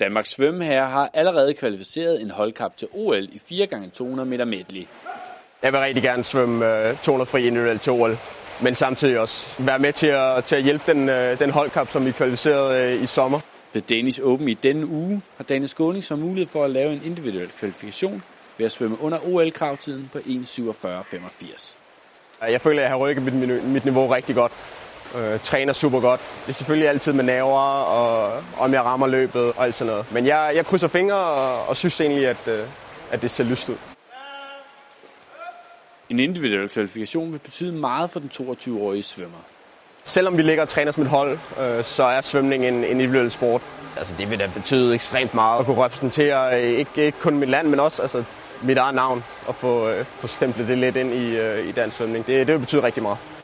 Danmarks svømmeherre har allerede kvalificeret en holdkap til OL i 4x200 meter medley. Jeg vil rigtig gerne svømme 200 fri individuelt til OL, men samtidig også være med til at, til at hjælpe den, den holdkap, som vi kvalificerede i sommer. Ved Danish Open i denne uge har Daniel Skåning så mulighed for at lave en individuel kvalifikation ved at svømme under OL-kravtiden på 1.47.85. Jeg føler, at jeg har rykket mit, mit niveau rigtig godt. Øh, træner super godt. Det er selvfølgelig altid med naver, og om jeg rammer løbet og alt sådan noget. Men jeg, jeg krydser fingre og, og synes egentlig, at, øh, at det ser lyst ud. En individuel kvalifikation vil betyde meget for den 22-årige svømmer. Selvom vi ligger og træner som et hold, øh, så er svømning en, en individuel sport. Altså, det vil da betyde ekstremt meget at kunne repræsentere øh, ikke, ikke kun mit land, men også altså, mit eget navn og få, øh, få stemplet det lidt ind i, øh, i dansk svømning. Det, det vil betyde rigtig meget.